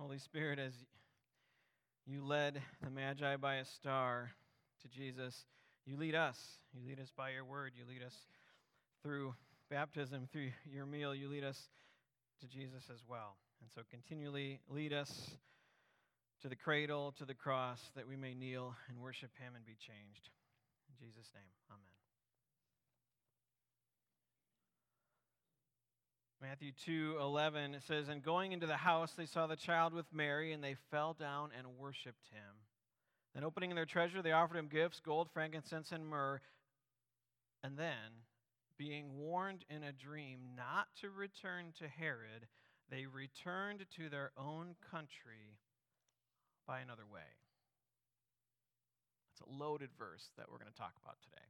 Holy Spirit, as you led the Magi by a star to Jesus, you lead us. You lead us by your word. You lead us through baptism, through your meal. You lead us to Jesus as well. And so continually lead us to the cradle, to the cross, that we may kneel and worship him and be changed. In Jesus' name, amen. Matthew 2 11, it says, And going into the house, they saw the child with Mary, and they fell down and worshiped him. Then, opening their treasure, they offered him gifts gold, frankincense, and myrrh. And then, being warned in a dream not to return to Herod, they returned to their own country by another way. It's a loaded verse that we're going to talk about today.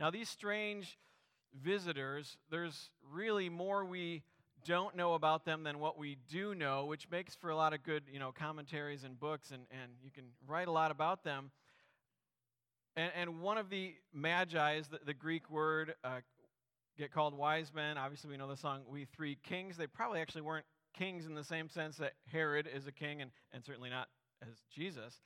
Now, these strange visitors, there's really more we don't know about them than what we do know, which makes for a lot of good, you know, commentaries and books, and, and you can write a lot about them. And, and one of the magi the, the Greek word, uh, get called wise men. Obviously, we know the song We Three Kings. They probably actually weren't kings in the same sense that Herod is a king, and, and certainly not as Jesus.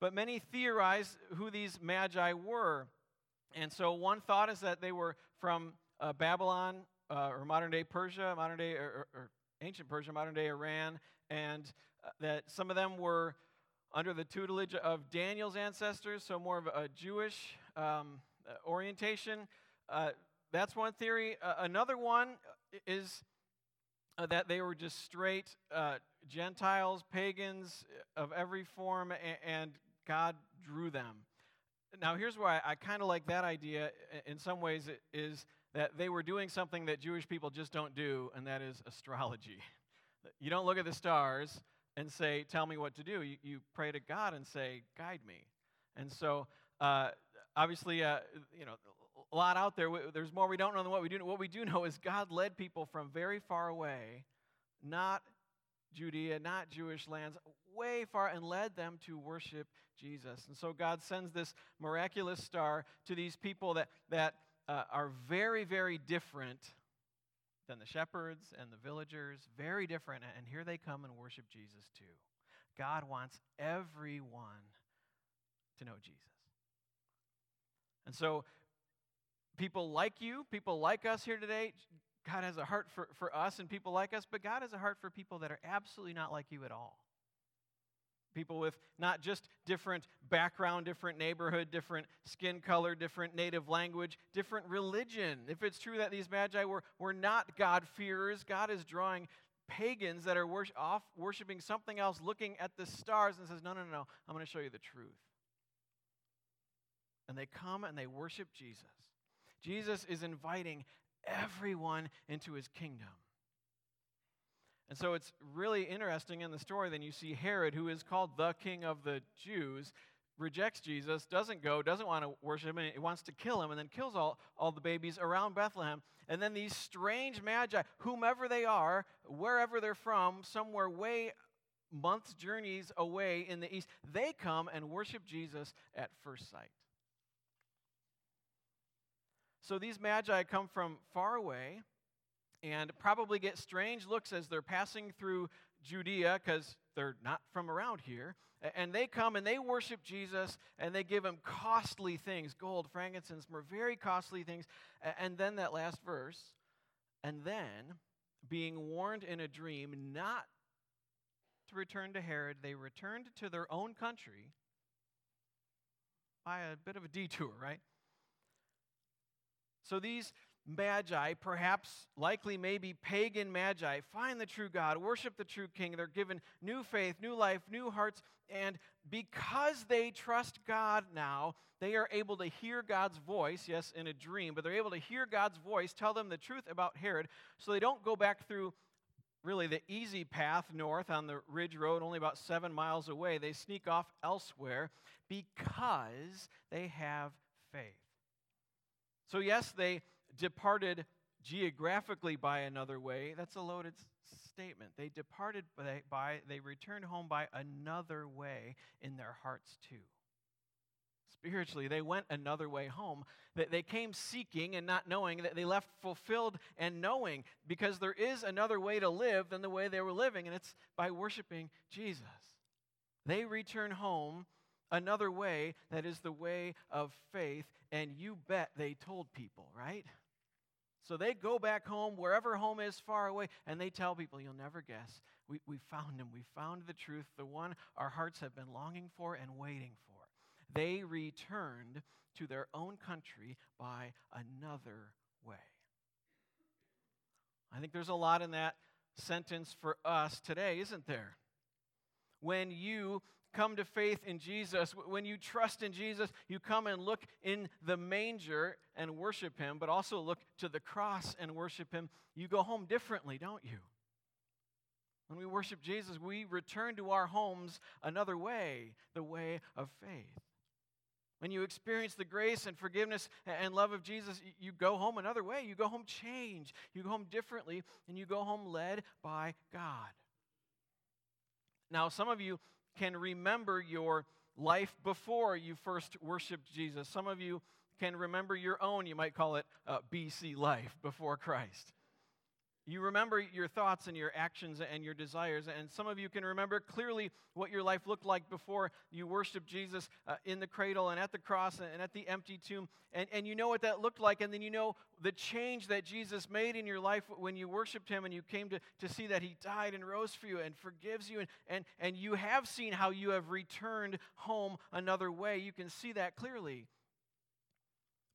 But many theorize who these magi were. And so one thought is that they were from uh, Babylon uh, or modern day Persia, modern day or, or, ancient Persia, modern day Iran, and uh, that some of them were under the tutelage of Daniel's ancestors, so more of a Jewish um, uh, orientation. Uh, that's one theory. Uh, another one is that they were just straight Gentiles, pagans of every form, and God drew them now, here's why I, kind of like that idea in some ways is that they were doing something that Jewish people just don't do, and that is astrology. You don't look at the stars and say, Tell me what to do. You, you pray to God and say, Guide me. And so, uh, obviously, uh, you know, a lot out there. There's more we don't know than what we do know. What we do know is God led people from very far away, not Judea, not Jewish lands, way far and led them to worship Jesus. And so God sends this miraculous star to these people that, that uh, are very, very different than the shepherds and the villagers, very different. And here they come and worship Jesus too. God wants everyone to know Jesus. And so, people like you, people like us here today, God has a heart for, for us and people like us, but God has a heart for people that are absolutely not like you at all people with not just different background, different neighborhood, different skin color, different native language, different religion. If it's true that these magi were, were not God-fearers, God is drawing pagans that are wor- off worshiping something else, looking at the stars, and says, No, no, no, no, I'm going to show you the truth. And they come and they worship Jesus. Jesus is inviting everyone into his kingdom. And so it's really interesting in the story. Then you see Herod, who is called the king of the Jews, rejects Jesus, doesn't go, doesn't want to worship him, and he wants to kill him, and then kills all, all the babies around Bethlehem. And then these strange magi, whomever they are, wherever they're from, somewhere way months' journeys away in the east, they come and worship Jesus at first sight. So these magi come from far away and probably get strange looks as they're passing through Judea because they're not from around here. And they come and they worship Jesus and they give him costly things gold, frankincense, myrrh very costly things. And then that last verse, and then being warned in a dream not to return to Herod, they returned to their own country by a bit of a detour, right? So these magi, perhaps, likely, maybe pagan magi, find the true God, worship the true King. They're given new faith, new life, new hearts, and because they trust God now, they are able to hear God's voice, yes, in a dream, but they're able to hear God's voice tell them the truth about Herod, so they don't go back through really the easy path north on the Ridge Road, only about seven miles away. They sneak off elsewhere because they have faith. So, yes, they departed geographically by another way, that's a loaded statement. They departed by, by, they returned home by another way in their hearts too. spiritually. They went another way home. They came seeking and not knowing that they left fulfilled and knowing because there is another way to live than the way they were living, and it's by worshiping Jesus. They return home another way that is the way of faith, and you bet they told people, right? So they go back home, wherever home is far away, and they tell people, You'll never guess. We, we found him. We found the truth, the one our hearts have been longing for and waiting for they returned to their own country by another way. I think there's a lot in that sentence for us today, isn't there? When you come to faith in Jesus, when you trust in Jesus, you come and look in the manger and worship Him, but also look to the cross and worship Him. You go home differently, don't you? When we worship Jesus, we return to our homes another way, the way of faith. When you experience the grace and forgiveness and love of Jesus, you go home another way. You go home changed. You go home differently, and you go home led by God. Now, some of you can remember your life before you first worshiped Jesus. Some of you can remember your own, you might call it uh, BC life before Christ. You remember your thoughts and your actions and your desires. And some of you can remember clearly what your life looked like before you worshiped Jesus uh, in the cradle and at the cross and at the empty tomb. And, and you know what that looked like. And then you know the change that Jesus made in your life when you worshiped him and you came to, to see that he died and rose for you and forgives you. And, and, and you have seen how you have returned home another way. You can see that clearly.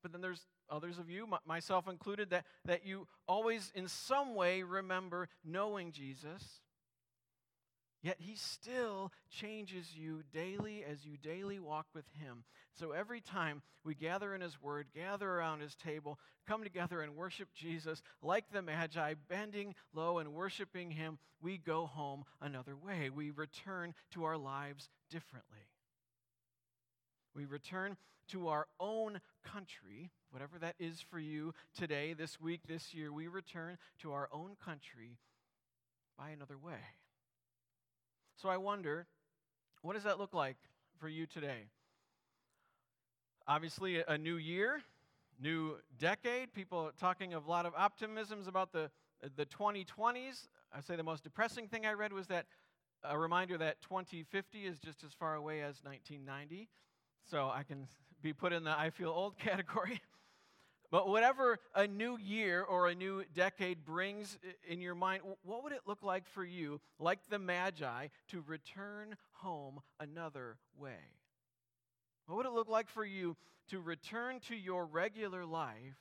But then there's others of you, myself included, that, that you always in some way remember knowing Jesus. Yet he still changes you daily as you daily walk with him. So every time we gather in his word, gather around his table, come together and worship Jesus, like the Magi, bending low and worshiping him, we go home another way. We return to our lives differently. We return to our own country, whatever that is for you today, this week, this year, we return to our own country by another way. So I wonder, what does that look like for you today? Obviously, a new year, new decade. People talking of a lot of optimisms about the, the 2020s. I say the most depressing thing I read was that a reminder that 2050 is just as far away as 1990. So I can be put in the I feel old category. But whatever a new year or a new decade brings in your mind, what would it look like for you, like the Magi, to return home another way? What would it look like for you to return to your regular life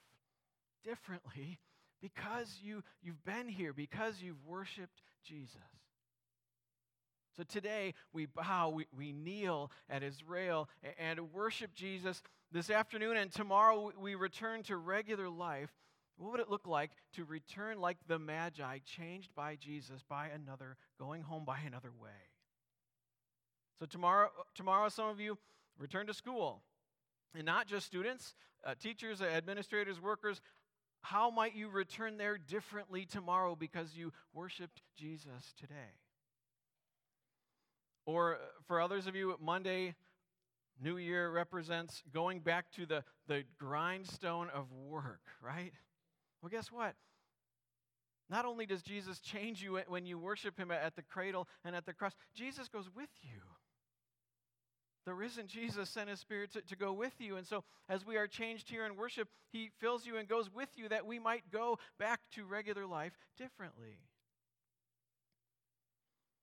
differently because you, you've been here, because you've worshiped Jesus? So today we bow, we, we kneel at his rail and worship Jesus this afternoon, and tomorrow we return to regular life. What would it look like to return like the Magi, changed by Jesus, by another, going home by another way? So tomorrow, tomorrow some of you return to school. And not just students, uh, teachers, administrators, workers. How might you return there differently tomorrow because you worshiped Jesus today? Or uh, for others of you, Monday, New Year represents going back to the, the grindstone of work, right? Well, guess what? Not only does Jesus change you when you worship him at the cradle and at the cross, Jesus goes with you. The risen Jesus sent his spirit to, to go with you. And so, as we are changed here in worship, he fills you and goes with you that we might go back to regular life differently.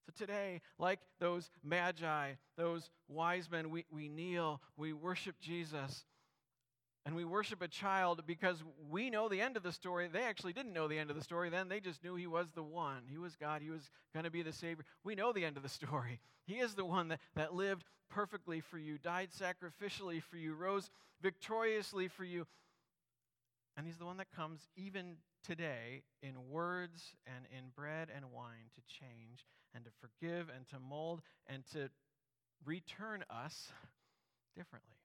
So today, like those magi, those wise men, we, we kneel, we worship Jesus, and we worship a child because we know the end of the story. They actually didn't know the end of the story then, they just knew he was the one. He was God, he was going to be the Savior. We know the end of the story. He is the one that, that lived perfectly for you, died sacrificially for you, rose victoriously for you. And he's the one that comes even today in words and in bread and wine to and to forgive and to mold and to return us differently.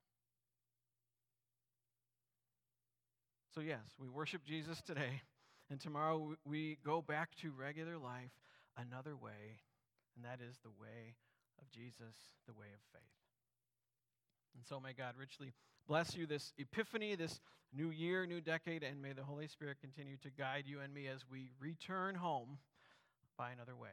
So, yes, we worship Jesus today, and tomorrow we go back to regular life another way, and that is the way of Jesus, the way of faith. And so may God richly bless you this epiphany, this new year, new decade, and may the Holy Spirit continue to guide you and me as we return home by another way.